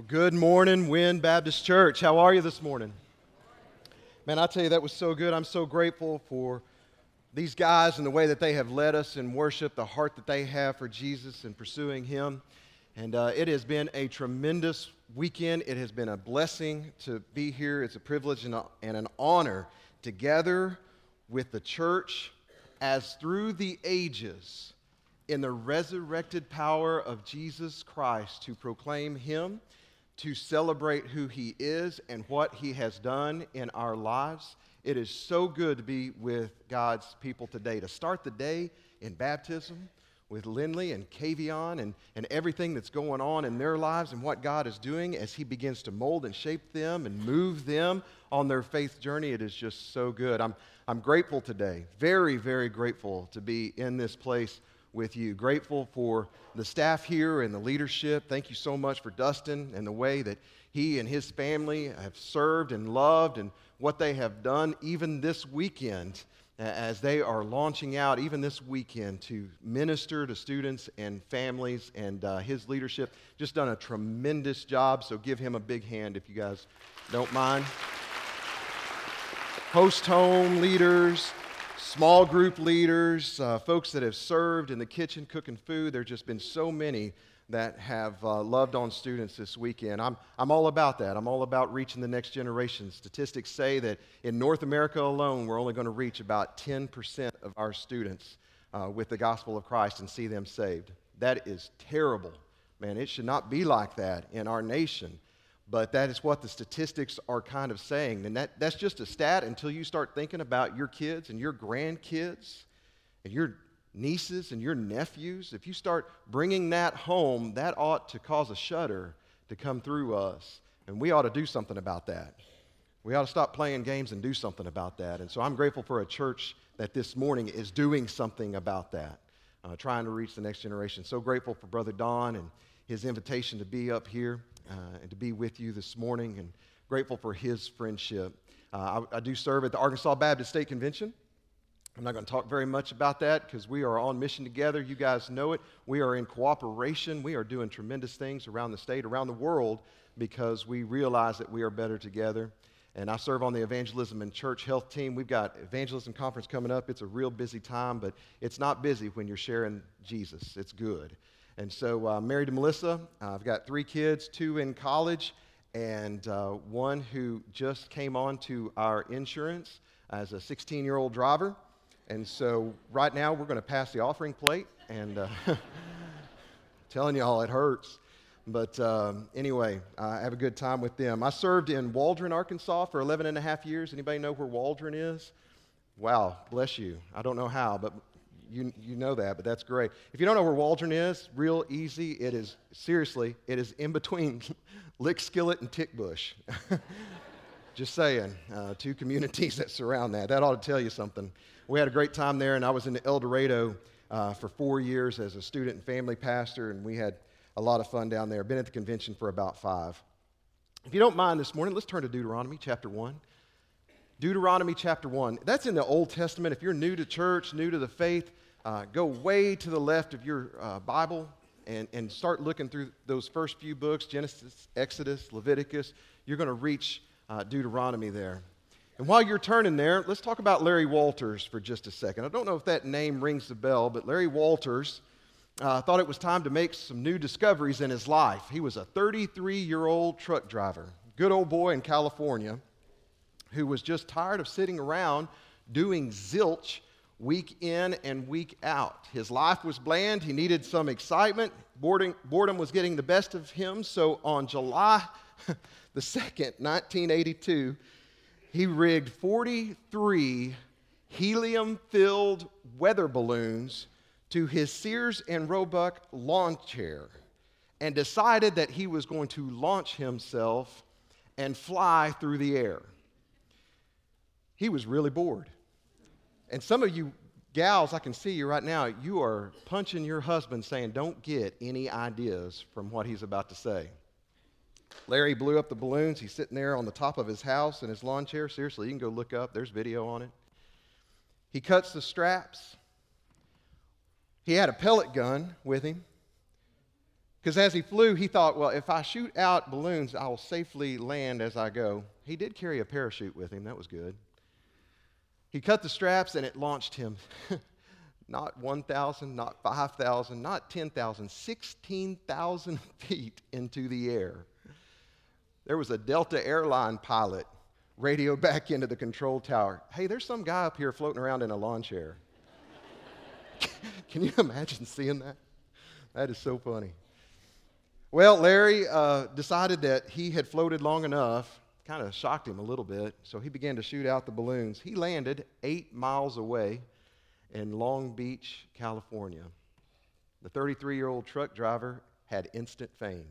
Well, good morning, Wynn Baptist Church. How are you this morning? Man, I tell you, that was so good. I'm so grateful for these guys and the way that they have led us in worship, the heart that they have for Jesus and pursuing Him. And uh, it has been a tremendous weekend. It has been a blessing to be here. It's a privilege and, a, and an honor together with the church as through the ages in the resurrected power of Jesus Christ to proclaim Him, to celebrate who He is and what He has done in our lives. It is so good to be with God's people today, to start the day in baptism with Lindley and Kavion and, and everything that's going on in their lives and what God is doing as He begins to mold and shape them and move them on their faith journey. It is just so good. I'm, I'm grateful today, very, very grateful to be in this place with you. Grateful for the staff here and the leadership. Thank you so much for Dustin and the way that he and his family have served and loved and what they have done even this weekend as they are launching out, even this weekend, to minister to students and families. And uh, his leadership just done a tremendous job. So give him a big hand if you guys don't mind. Host home leaders, small group leaders, uh, folks that have served in the kitchen cooking food. There have just been so many that have uh, loved on students this weekend. I'm, I'm all about that. I'm all about reaching the next generation. Statistics say that in North America alone, we're only going to reach about 10% of our students uh, with the gospel of Christ and see them saved. That is terrible. Man, it should not be like that in our nation. But that is what the statistics are kind of saying. And that, that's just a stat until you start thinking about your kids and your grandkids and your nieces and your nephews. If you start bringing that home, that ought to cause a shudder to come through us. And we ought to do something about that. We ought to stop playing games and do something about that. And so I'm grateful for a church that this morning is doing something about that, uh, trying to reach the next generation. So grateful for Brother Don and his invitation to be up here uh, and to be with you this morning, and grateful for his friendship. Uh, I, I, do serve at the Arkansas Baptist State Convention. I'm not going to talk very much about that because we are on mission together. You guys know it. We are in cooperation. We are doing tremendous things around the state, around the world, because we realize that we are better together. And I serve on the evangelism and church health team. We've got evangelism conference coming up. It's a real busy time, but it's not busy when you're sharing Jesus. It's good. And so, uh, married to Melissa. Uh, I've got three kids, two in college, and uh, one who just came on to our insurance as a 16 year old driver. And so, right now, we're going to pass the offering plate, and uh, telling y'all it hurts. But um, anyway, I have a good time with them. I served in Waldron, Arkansas for 11 and a half years. Anybody know where Waldron is? Wow, bless you. I don't know how, but you, you know that, but that's great. If you don't know where Waldron is, real easy. It is, seriously, it is in between Lick Skillet and Tickbush. Just saying, uh, two communities that surround that. That ought to tell you something. We had a great time there, and I was in El Dorado uh, for four years as a student and family pastor, and we had a lot of fun down there. Been at the convention for about five. If you don't mind this morning, let's turn to Deuteronomy chapter 1. Deuteronomy chapter 1. That's in the Old Testament. If you're new to church, new to the faith, uh, go way to the left of your uh, Bible and, and start looking through those first few books Genesis, Exodus, Leviticus. You're going to reach uh, Deuteronomy there. And while you're turning there, let's talk about Larry Walters for just a second. I don't know if that name rings the bell, but Larry Walters uh, thought it was time to make some new discoveries in his life. He was a 33 year old truck driver, good old boy in California who was just tired of sitting around doing zilch week in and week out. His life was bland. He needed some excitement. Boredom, boredom was getting the best of him. So on July the 2nd, 1982, he rigged 43 helium filled weather balloons to his Sears and Roebuck lawn chair and decided that he was going to launch himself and fly through the air. He was really bored. And some of you gals, I can see you right now, you are punching your husband saying, Don't get any ideas from what he's about to say. Larry blew up the balloons. He's sitting there on the top of his house in his lawn chair. Seriously, you can go look up, there's video on it. He cuts the straps. He had a pellet gun with him. Because as he flew, he thought, well, if I shoot out balloons, I will safely land as I go. He did carry a parachute with him. That was good. He cut the straps and it launched him not 1,000, not 5,000, not 10,000, 16,000 feet into the air. There was a Delta airline pilot radio back into the control tower. Hey, there's some guy up here floating around in a lawn chair. Can you imagine seeing that? That is so funny. Well, Larry uh, decided that he had floated long enough, kind of shocked him a little bit, so he began to shoot out the balloons. He landed eight miles away in Long Beach, California. The 33 year old truck driver had instant fame.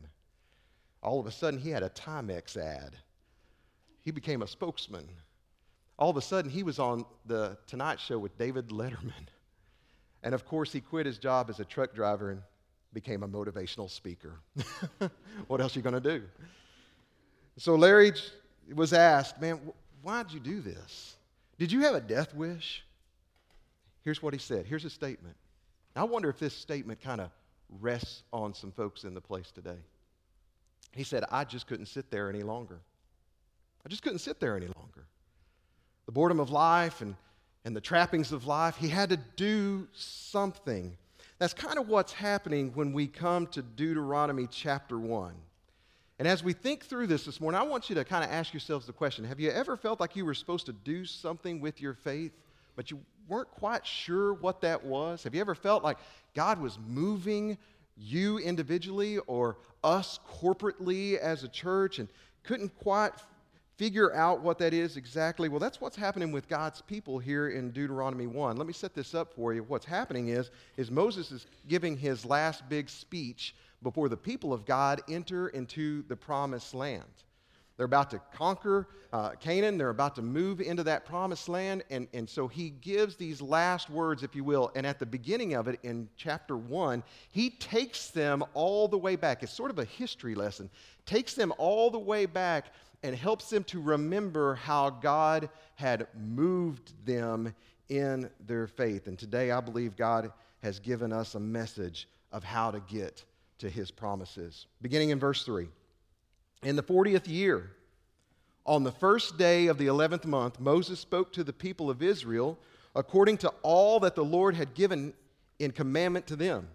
All of a sudden, he had a Timex ad. He became a spokesman. All of a sudden, he was on the Tonight Show with David Letterman. And of course, he quit his job as a truck driver and became a motivational speaker. what else are you going to do? So Larry was asked, Man, why'd you do this? Did you have a death wish? Here's what he said. Here's a statement. I wonder if this statement kind of rests on some folks in the place today. He said, I just couldn't sit there any longer. I just couldn't sit there any longer. The boredom of life and, and the trappings of life, he had to do something. That's kind of what's happening when we come to Deuteronomy chapter 1. And as we think through this this morning, I want you to kind of ask yourselves the question Have you ever felt like you were supposed to do something with your faith, but you weren't quite sure what that was? Have you ever felt like God was moving you individually or us corporately as a church and couldn't quite figure out what that is exactly? Well, that's what's happening with God's people here in Deuteronomy 1. Let me set this up for you. What's happening is, is Moses is giving his last big speech before the people of God enter into the promised land. They're about to conquer uh, Canaan. They're about to move into that promised land. And, and so he gives these last words, if you will. And at the beginning of it, in chapter one, he takes them all the way back. It's sort of a history lesson. Takes them all the way back and helps them to remember how God had moved them in their faith. And today, I believe God has given us a message of how to get to his promises. Beginning in verse 3. In the 40th year, on the first day of the 11th month, Moses spoke to the people of Israel according to all that the Lord had given in commandment to them.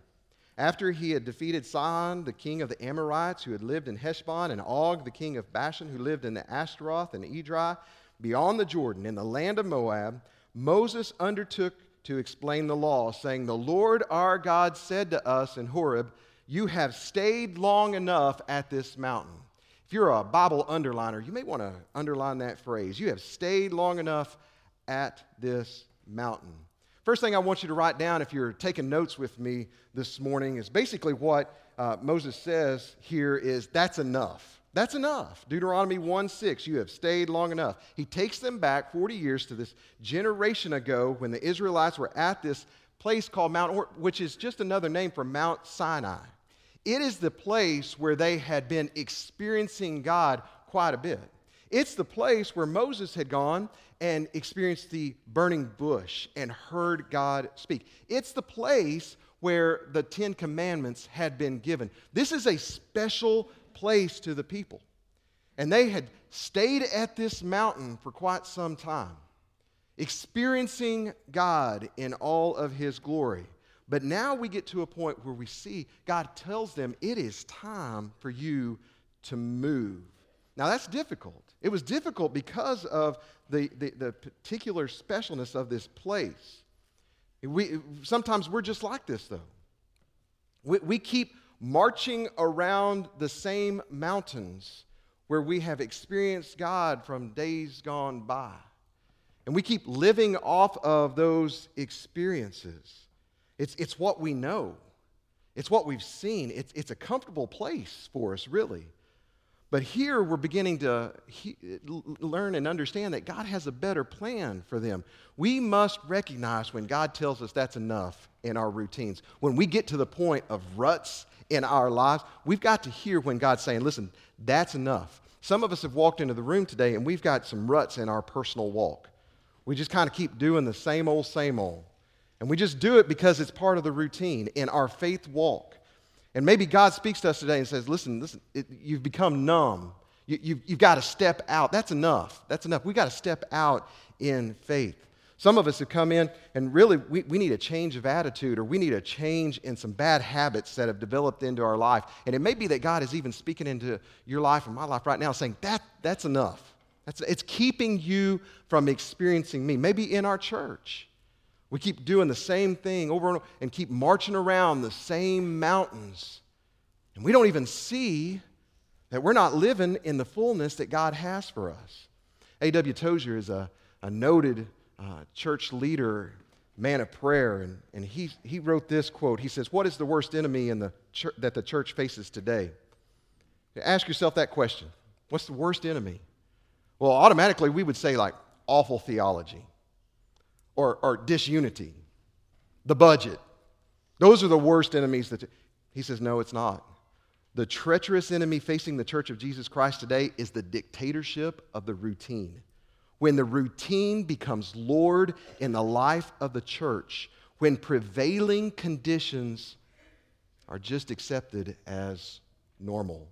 After he had defeated Sihon, the king of the Amorites, who had lived in Heshbon, and Og, the king of Bashan, who lived in the Ashtaroth and Edrei, beyond the Jordan, in the land of Moab, Moses undertook to explain the law, saying, The Lord our God said to us in Horeb, You have stayed long enough at this mountain. If you're a Bible underliner, you may want to underline that phrase. You have stayed long enough at this mountain. First thing I want you to write down if you're taking notes with me this morning is basically what uh, Moses says here is that's enough. That's enough. Deuteronomy 1 6, you have stayed long enough. He takes them back 40 years to this generation ago when the Israelites were at this place called Mount, or- which is just another name for Mount Sinai. It is the place where they had been experiencing God quite a bit. It's the place where Moses had gone and experienced the burning bush and heard God speak. It's the place where the Ten Commandments had been given. This is a special place to the people. And they had stayed at this mountain for quite some time, experiencing God in all of his glory. But now we get to a point where we see God tells them it is time for you to move. Now that's difficult. It was difficult because of the, the, the particular specialness of this place. We, sometimes we're just like this, though. We, we keep marching around the same mountains where we have experienced God from days gone by. And we keep living off of those experiences. It's, it's what we know, it's what we've seen. It's, it's a comfortable place for us, really. But here we're beginning to he, learn and understand that God has a better plan for them. We must recognize when God tells us that's enough in our routines. When we get to the point of ruts in our lives, we've got to hear when God's saying, listen, that's enough. Some of us have walked into the room today and we've got some ruts in our personal walk. We just kind of keep doing the same old, same old. And we just do it because it's part of the routine in our faith walk. And maybe God speaks to us today and says, listen, listen, it, you've become numb. You, you, you've got to step out. That's enough. That's enough. We've got to step out in faith. Some of us have come in and really we, we need a change of attitude or we need a change in some bad habits that have developed into our life. And it may be that God is even speaking into your life and my life right now saying, that, that's enough. That's, it's keeping you from experiencing me. Maybe in our church. We keep doing the same thing over and over and keep marching around the same mountains. And we don't even see that we're not living in the fullness that God has for us. A.W. Tozer is a, a noted uh, church leader, man of prayer, and, and he, he wrote this quote. He says, What is the worst enemy in the church, that the church faces today? Ask yourself that question. What's the worst enemy? Well, automatically we would say, like, awful theology or, or disunity, the budget. Those are the worst enemies that. He says, no, it's not. The treacherous enemy facing the church of Jesus Christ today is the dictatorship of the routine. When the routine becomes Lord in the life of the church, when prevailing conditions are just accepted as normal.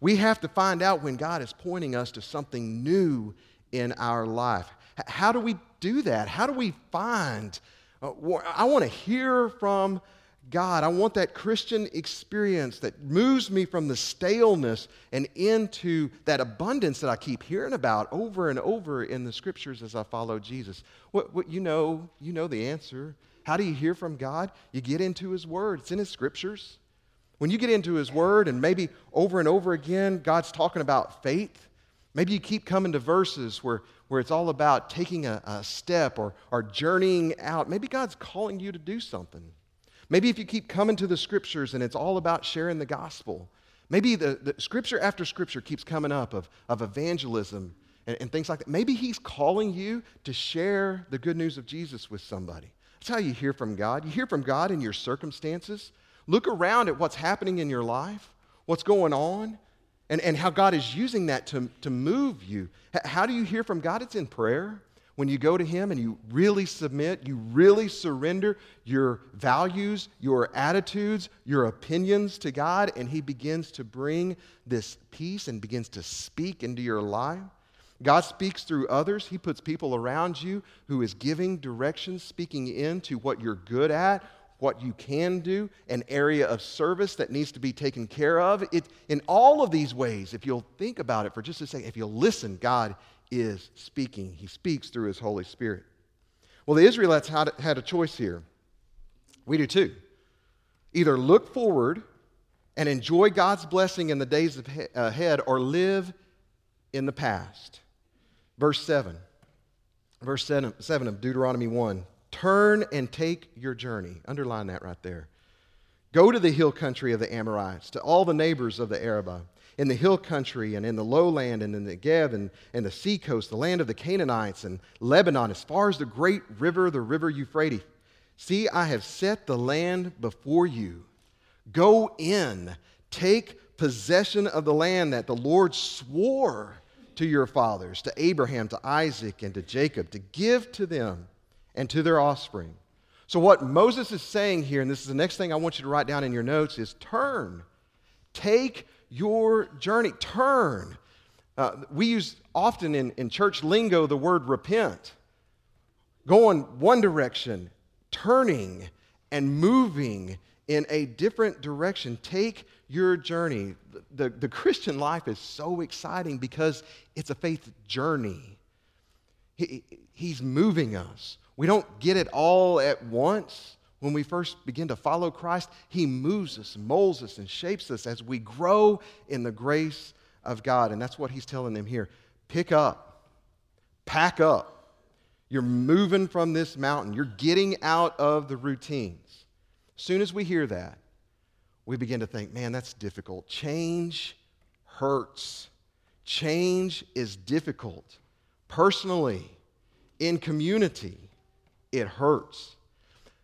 We have to find out when God is pointing us to something new in our life. How do we do that? How do we find? Uh, I want to hear from God. I want that Christian experience that moves me from the staleness and into that abundance that I keep hearing about over and over in the scriptures as I follow Jesus. What, what you know, you know the answer. How do you hear from God? You get into His Word. It's in His scriptures. When you get into His Word, and maybe over and over again, God's talking about faith. Maybe you keep coming to verses where, where it's all about taking a, a step or, or journeying out. Maybe God's calling you to do something. Maybe if you keep coming to the scriptures and it's all about sharing the gospel. Maybe the, the scripture after scripture keeps coming up of, of evangelism and, and things like that. Maybe He's calling you to share the good news of Jesus with somebody. That's how you hear from God. You hear from God in your circumstances. Look around at what's happening in your life, what's going on and, and how God is using that to, to move you. How do you hear from God? It's in prayer. When you go to Him and you really submit, you really surrender your values, your attitudes, your opinions to God, and He begins to bring this peace and begins to speak into your life. God speaks through others. He puts people around you who is giving directions, speaking into what you're good at, what you can do, an area of service that needs to be taken care of. It, in all of these ways, if you'll think about it for just a second, if you'll listen, God is speaking. He speaks through His Holy Spirit. Well, the Israelites had, had a choice here. We do too. Either look forward and enjoy God's blessing in the days ahead or live in the past. Verse 7. Verse 7 of Deuteronomy 1 Turn and take your journey. Underline that right there. Go to the hill country of the Amorites, to all the neighbors of the Arabah, in the hill country and in the lowland and in the Negev and, and the seacoast, the land of the Canaanites and Lebanon, as far as the great river, the river Euphrates. See, I have set the land before you. Go in, take possession of the land that the Lord swore to your fathers, to Abraham, to Isaac, and to Jacob, to give to them and to their offspring. So, what Moses is saying here, and this is the next thing I want you to write down in your notes, is turn. Take your journey. Turn. Uh, we use often in, in church lingo the word repent. Going one direction, turning and moving in a different direction. Take your journey. The, the, Christian life is so exciting because it's a faith journey. He, he's moving us. We don't get it all at once. When we first begin to follow Christ, He moves us, molds us, and shapes us as we grow in the grace of God. And that's what He's telling them here. Pick up, pack up. You're moving from this mountain, you're getting out of the routines. As soon as we hear that, we begin to think, man, that's difficult. Change hurts. Change is difficult. Personally, in community, it hurts.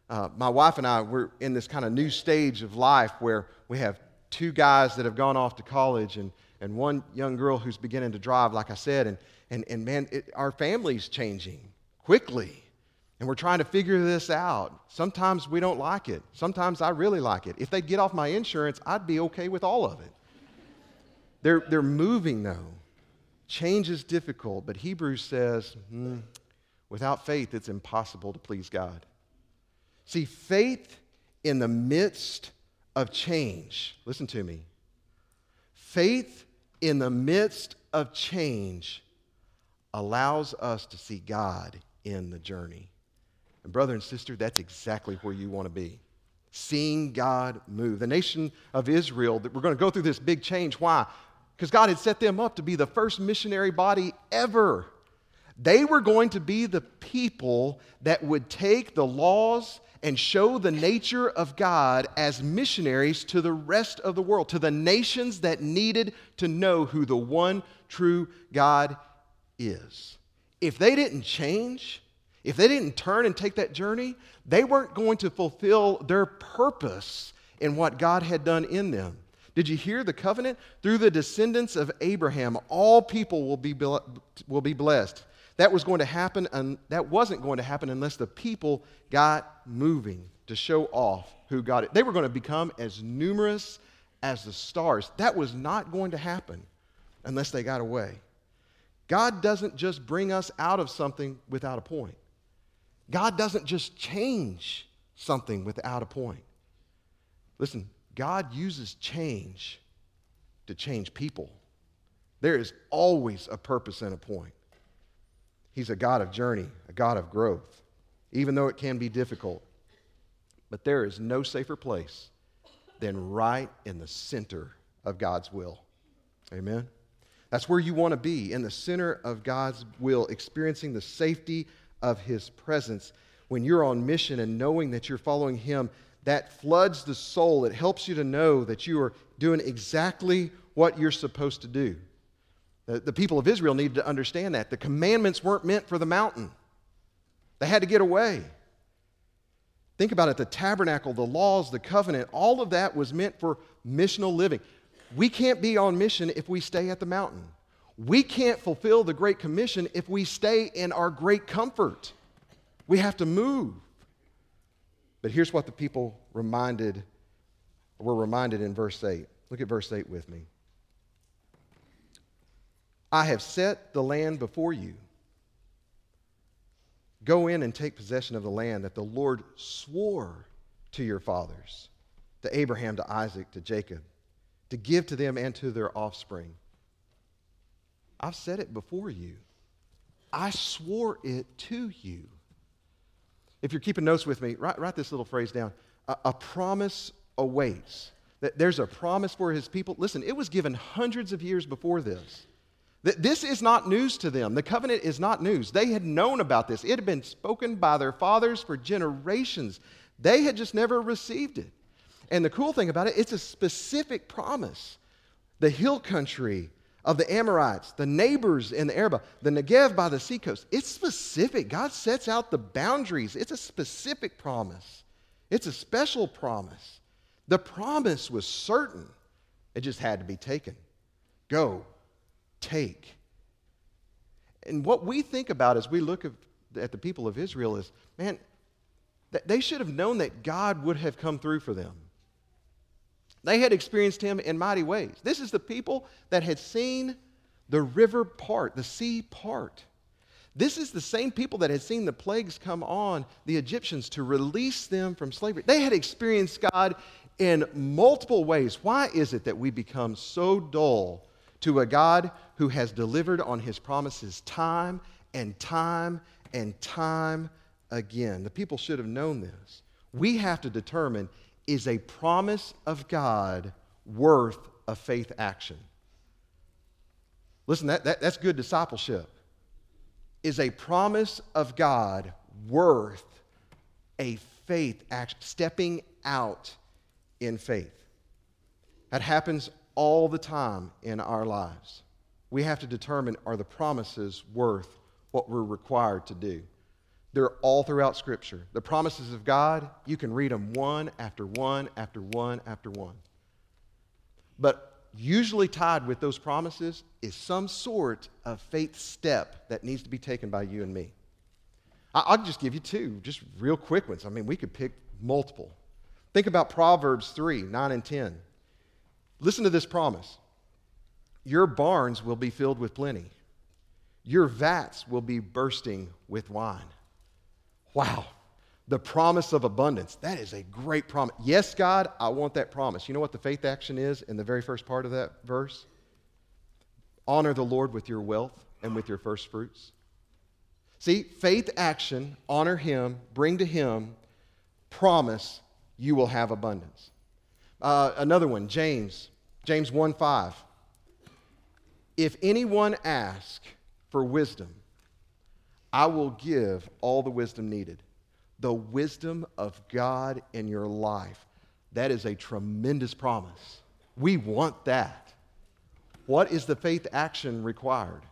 Uh, my wife and I, we're in this kind of new stage of life where we have two guys that have gone off to college and, and one young girl who's beginning to drive, like I said. And, and, and man, it, our family's changing quickly. And we're trying to figure this out. Sometimes we don't like it. Sometimes I really like it. If they'd get off my insurance, I'd be okay with all of it. They're, they're moving, though. Change is difficult, but Hebrews says hmm, without faith, it's impossible to please God. See, faith in the midst of change, listen to me. Faith in the midst of change allows us to see God in the journey. And, brother and sister, that's exactly where you want to be. Seeing God move. The nation of Israel, that we're going to go through this big change. Why? Because God had set them up to be the first missionary body ever. They were going to be the people that would take the laws and show the nature of God as missionaries to the rest of the world, to the nations that needed to know who the one true God is. If they didn't change, if they didn't turn and take that journey, they weren't going to fulfill their purpose in what God had done in them. Did you hear the covenant? Through the descendants of Abraham, all people will be, will be blessed. That was going to happen, and that wasn't going to happen unless the people got moving to show off who got it. They were going to become as numerous as the stars. That was not going to happen unless they got away. God doesn't just bring us out of something without a point. God doesn't just change something without a point. Listen, God uses change to change people. There is always a purpose and a point. He's a God of journey, a God of growth, even though it can be difficult. But there is no safer place than right in the center of God's will. Amen? That's where you want to be, in the center of God's will, experiencing the safety of his presence. When you're on mission and knowing that you're following him, that floods the soul. It helps you to know that you are doing exactly what you're supposed to do. The, the people of Israel needed to understand that. The commandments weren't meant for the mountain, they had to get away. Think about it the tabernacle, the laws, the covenant, all of that was meant for missional living. We can't be on mission if we stay at the mountain. We can't fulfill the Great Commission if we stay in our great comfort. We have to move. But here's what the people reminded were reminded in verse 8. Look at verse 8 with me. I have set the land before you. Go in and take possession of the land that the Lord swore to your fathers, to Abraham, to Isaac, to Jacob, to give to them and to their offspring. I've said it before you. I swore it to you. If you're keeping notes with me, write, write this little phrase down. A, a promise awaits. That there's a promise for his people. Listen, it was given hundreds of years before this. This is not news to them. The covenant is not news. They had known about this. It had been spoken by their fathers for generations. They had just never received it. And the cool thing about it, it's a specific promise. The hill country, of the Amorites, the neighbors in the Arabah, the Negev by the seacoast. It's specific. God sets out the boundaries. It's a specific promise, it's a special promise. The promise was certain, it just had to be taken. Go, take. And what we think about as we look at the people of Israel is man, they should have known that God would have come through for them. They had experienced him in mighty ways. This is the people that had seen the river part, the sea part. This is the same people that had seen the plagues come on the Egyptians to release them from slavery. They had experienced God in multiple ways. Why is it that we become so dull to a God who has delivered on his promises time and time and time again? The people should have known this. We have to determine is a promise of God worth a faith action? Listen, that, that, that's good discipleship. Is a promise of God worth a faith action, stepping out in faith? That happens all the time in our lives. We have to determine are the promises worth what we're required to do? They're all throughout Scripture. The promises of God, you can read them one after one after one after one. But usually tied with those promises is some sort of faith step that needs to be taken by you and me. I'll just give you two, just real quick ones. I mean, we could pick multiple. Think about Proverbs 3 9 and 10. Listen to this promise Your barns will be filled with plenty, your vats will be bursting with wine. Wow. The promise of abundance. That is a great promise. Yes, God, I want that promise. You know what the faith action is in the very first part of that verse? Honor the Lord with your wealth and with your first fruits. See, faith action, honor Him, bring to Him, promise you will have abundance. Uh, another one, James, James 1 5. If anyone asks for wisdom, I will give all the wisdom needed. The wisdom of God in your life. That is a tremendous promise. We want that. What is the faith action required?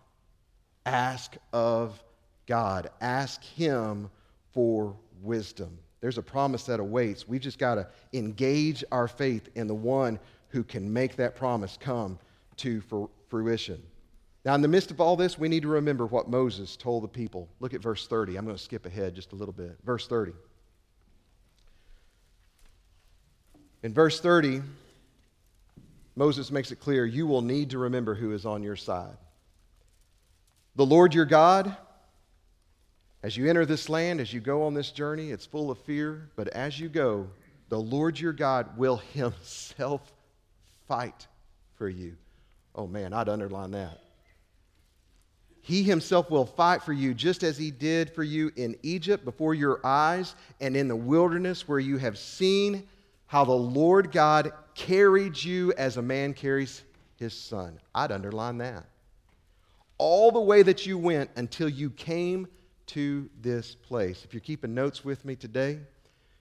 Ask of God. Ask Him for wisdom. There's a promise that awaits. We've just got to engage our faith in the one who can make that promise come to fruition. Now, in the midst of all this, we need to remember what Moses told the people. Look at verse 30. I'm going to skip ahead just a little bit. Verse 30. In verse 30, Moses makes it clear you will need to remember who is on your side. The Lord your God, as you enter this land, as you go on this journey, it's full of fear, but as you go, the Lord your God will himself fight for you. Oh man, I'd underline that. He himself will fight for you just as he did for you in Egypt before your eyes and in the wilderness where you have seen how the Lord God carried you as a man carries his son. I'd underline that. All the way that you went until you came to this place. If you're keeping notes with me today,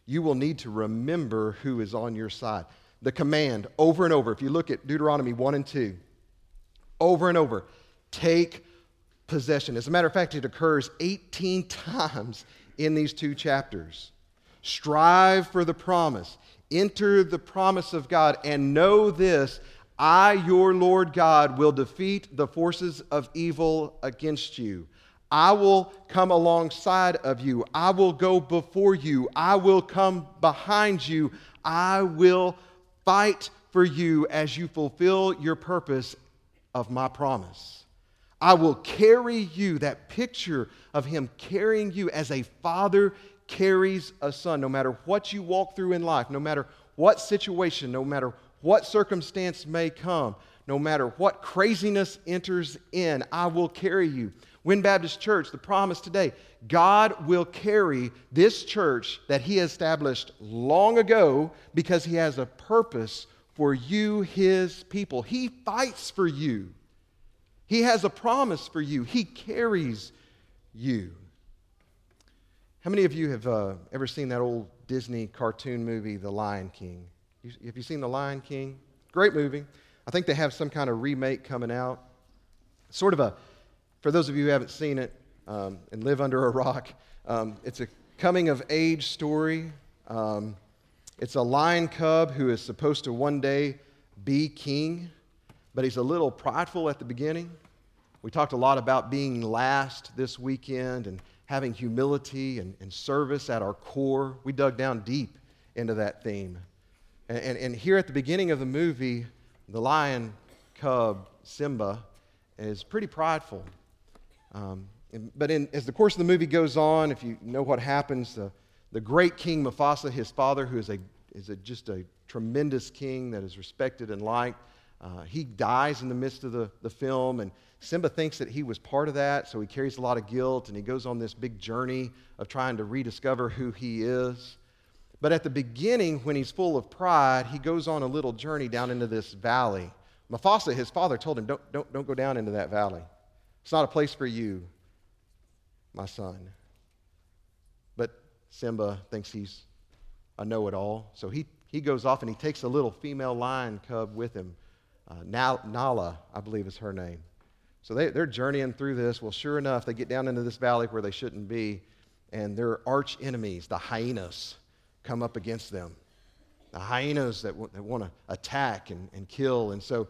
you will need to remember who is on your side. The command over and over, if you look at Deuteronomy 1 and 2, over and over, take possession. As a matter of fact, it occurs 18 times in these two chapters. Strive for the promise, enter the promise of God, and know this I, your Lord God, will defeat the forces of evil against you. I will come alongside of you. I will go before you. I will come behind you. I will fight for you as you fulfill your purpose of my promise. I will carry you, that picture of him carrying you as a father carries a son. No matter what you walk through in life, no matter what situation, no matter what circumstance may come, no matter what craziness enters in, I will carry you. Wynn Baptist Church, the promise today God will carry this church that He established long ago because He has a purpose for you, His people. He fights for you. He has a promise for you, He carries you. How many of you have uh, ever seen that old Disney cartoon movie, The Lion King? You, have you seen The Lion King? Great movie. I think they have some kind of remake coming out. Sort of a, for those of you who haven't seen it um, and live under a rock, um, it's a coming of age story. Um, it's a lion cub who is supposed to one day be king, but he's a little prideful at the beginning. We talked a lot about being last this weekend and having humility and, and service at our core. We dug down deep into that theme. And, and, and here at the beginning of the movie, the lion cub, Simba, is pretty prideful. Um, but in, as the course of the movie goes on, if you know what happens, the, the great king Mufasa, his father, who is, a, is a, just a tremendous king that is respected and liked, uh, he dies in the midst of the, the film, and Simba thinks that he was part of that, so he carries a lot of guilt, and he goes on this big journey of trying to rediscover who he is. But at the beginning, when he's full of pride, he goes on a little journey down into this valley. Mufasa, his father, told him, don't, don't, don't go down into that valley. It's not a place for you, my son. But Simba thinks he's a know it all, so he, he goes off and he takes a little female lion cub with him uh, Nala, I believe is her name. So they, they're journeying through this. Well, sure enough, they get down into this valley where they shouldn't be, and their arch enemies, the hyenas, come up against them. The hyenas that, w- that want to attack and, and kill. And so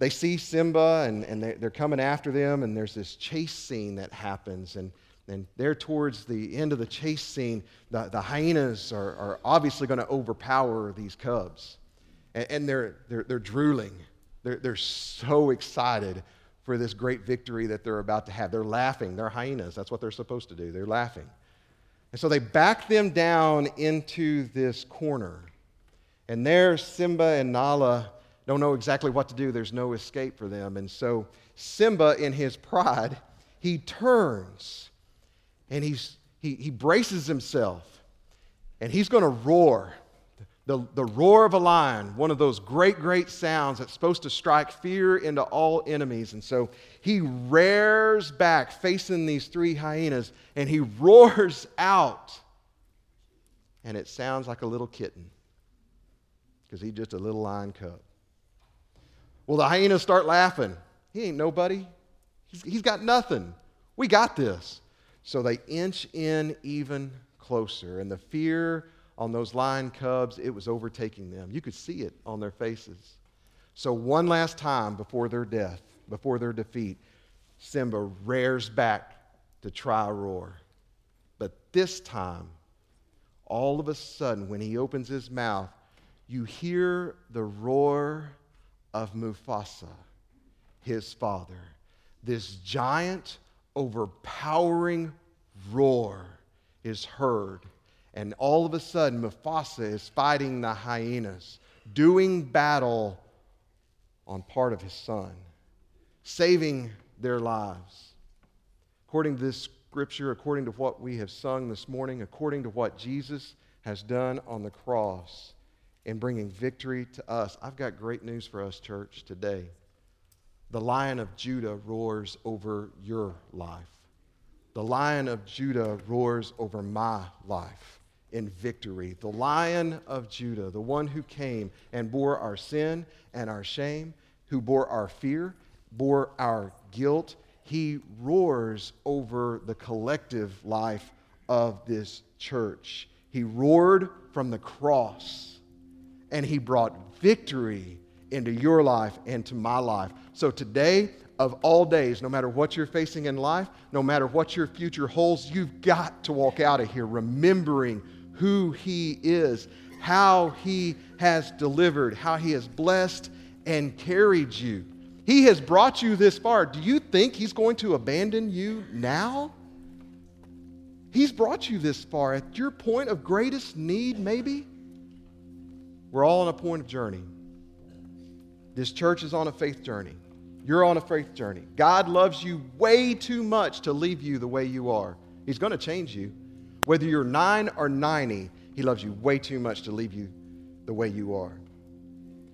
they see Simba and, and they, are coming after them, and there's this chase scene that happens. And, And there, towards the end of the chase scene, the, the hyenas are, are obviously going to overpower these cubs. And, and they're, they're, they're drooling. They're, they're so excited for this great victory that they're about to have. They're laughing. They're hyenas. That's what they're supposed to do. They're laughing. And so they back them down into this corner. And there, Simba and Nala don't know exactly what to do. There's no escape for them. And so Simba, in his pride, he turns and he's, he, he braces himself and he's going to roar. The, the roar of a lion, one of those great, great sounds that's supposed to strike fear into all enemies. And so he rears back, facing these three hyenas, and he roars out. And it sounds like a little kitten because he's just a little lion cub. Well, the hyenas start laughing. He ain't nobody, he's, he's got nothing. We got this. So they inch in even closer, and the fear on those lion cubs, it was overtaking them. You could see it on their faces. So, one last time before their death, before their defeat, Simba rears back to try a roar. But this time, all of a sudden, when he opens his mouth, you hear the roar of Mufasa, his father. This giant, overpowering roar is heard and all of a sudden, Mufasa is fighting the hyenas, doing battle on part of his son, saving their lives. According to this scripture, according to what we have sung this morning, according to what Jesus has done on the cross in bringing victory to us, I've got great news for us, church, today. The lion of Judah roars over your life. The lion of Judah roars over my life in victory. The lion of Judah, the one who came and bore our sin and our shame, who bore our fear, bore our guilt, he roars over the collective life of this church. He roared from the cross and he brought victory into your life and to my life. So today, of all days, no matter what you're facing in life, no matter what your future holds, you've got to walk out of here remembering who He is, how He has delivered, how He has blessed and carried you. He has brought you this far. Do you think He's going to abandon you now? He's brought you this far at your point of greatest need, maybe. We're all on a point of journey. This church is on a faith journey. You're on a faith journey. God loves you way too much to leave you the way you are. He's going to change you. Whether you're nine or 90, He loves you way too much to leave you the way you are.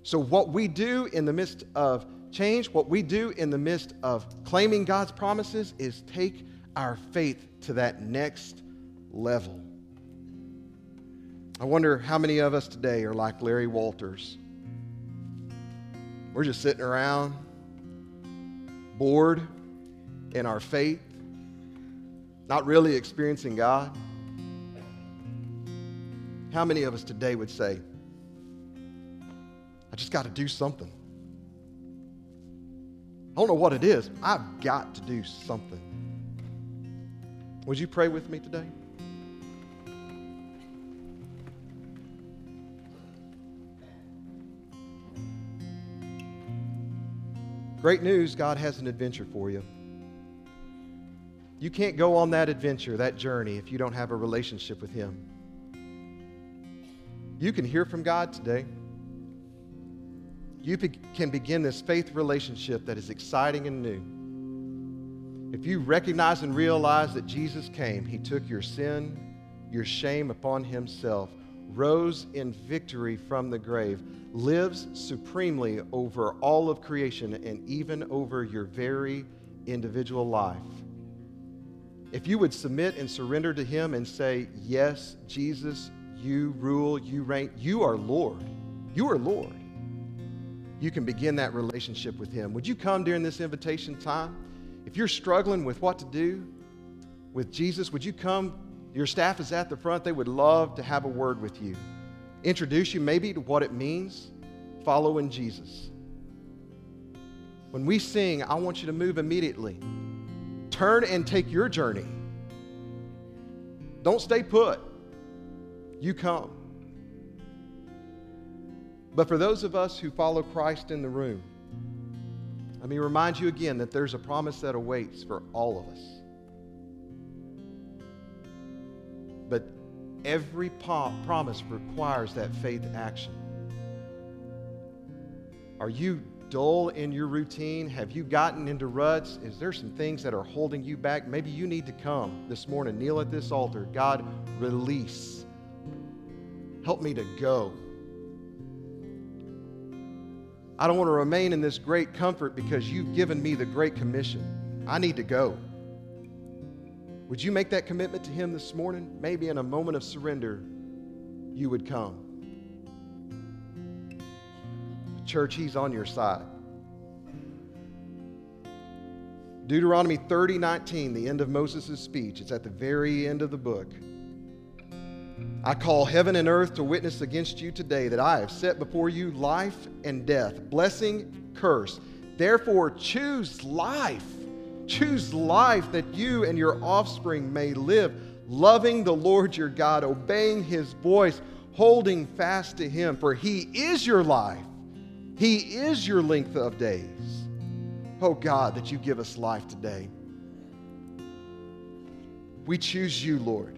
So, what we do in the midst of change, what we do in the midst of claiming God's promises, is take our faith to that next level. I wonder how many of us today are like Larry Walters. We're just sitting around, bored in our faith, not really experiencing God. How many of us today would say, I just got to do something? I don't know what it is. I've got to do something. Would you pray with me today? Great news God has an adventure for you. You can't go on that adventure, that journey, if you don't have a relationship with Him. You can hear from God today. You can begin this faith relationship that is exciting and new. If you recognize and realize that Jesus came, He took your sin, your shame upon Himself, rose in victory from the grave, lives supremely over all of creation and even over your very individual life. If you would submit and surrender to Him and say, Yes, Jesus, you rule, you reign. You are Lord. You are Lord. You can begin that relationship with Him. Would you come during this invitation time? If you're struggling with what to do with Jesus, would you come? Your staff is at the front. They would love to have a word with you. Introduce you maybe to what it means following Jesus. When we sing, I want you to move immediately. Turn and take your journey Don't stay put. You come. But for those of us who follow Christ in the room, let me remind you again that there's a promise that awaits for all of us. Every promise requires that faith action. Are you dull in your routine? Have you gotten into ruts? Is there some things that are holding you back? Maybe you need to come this morning, kneel at this altar. God, release. Help me to go. I don't want to remain in this great comfort because you've given me the great commission. I need to go. Would you make that commitment to Him this morning? Maybe in a moment of surrender, you would come. Church, He's on your side. Deuteronomy 30 19, the end of Moses' speech, it's at the very end of the book. I call heaven and earth to witness against you today that I have set before you life and death, blessing, curse. Therefore, choose life. Choose life that you and your offspring may live, loving the Lord your God, obeying his voice, holding fast to him, for he is your life. He is your length of days. Oh God, that you give us life today. We choose you, Lord.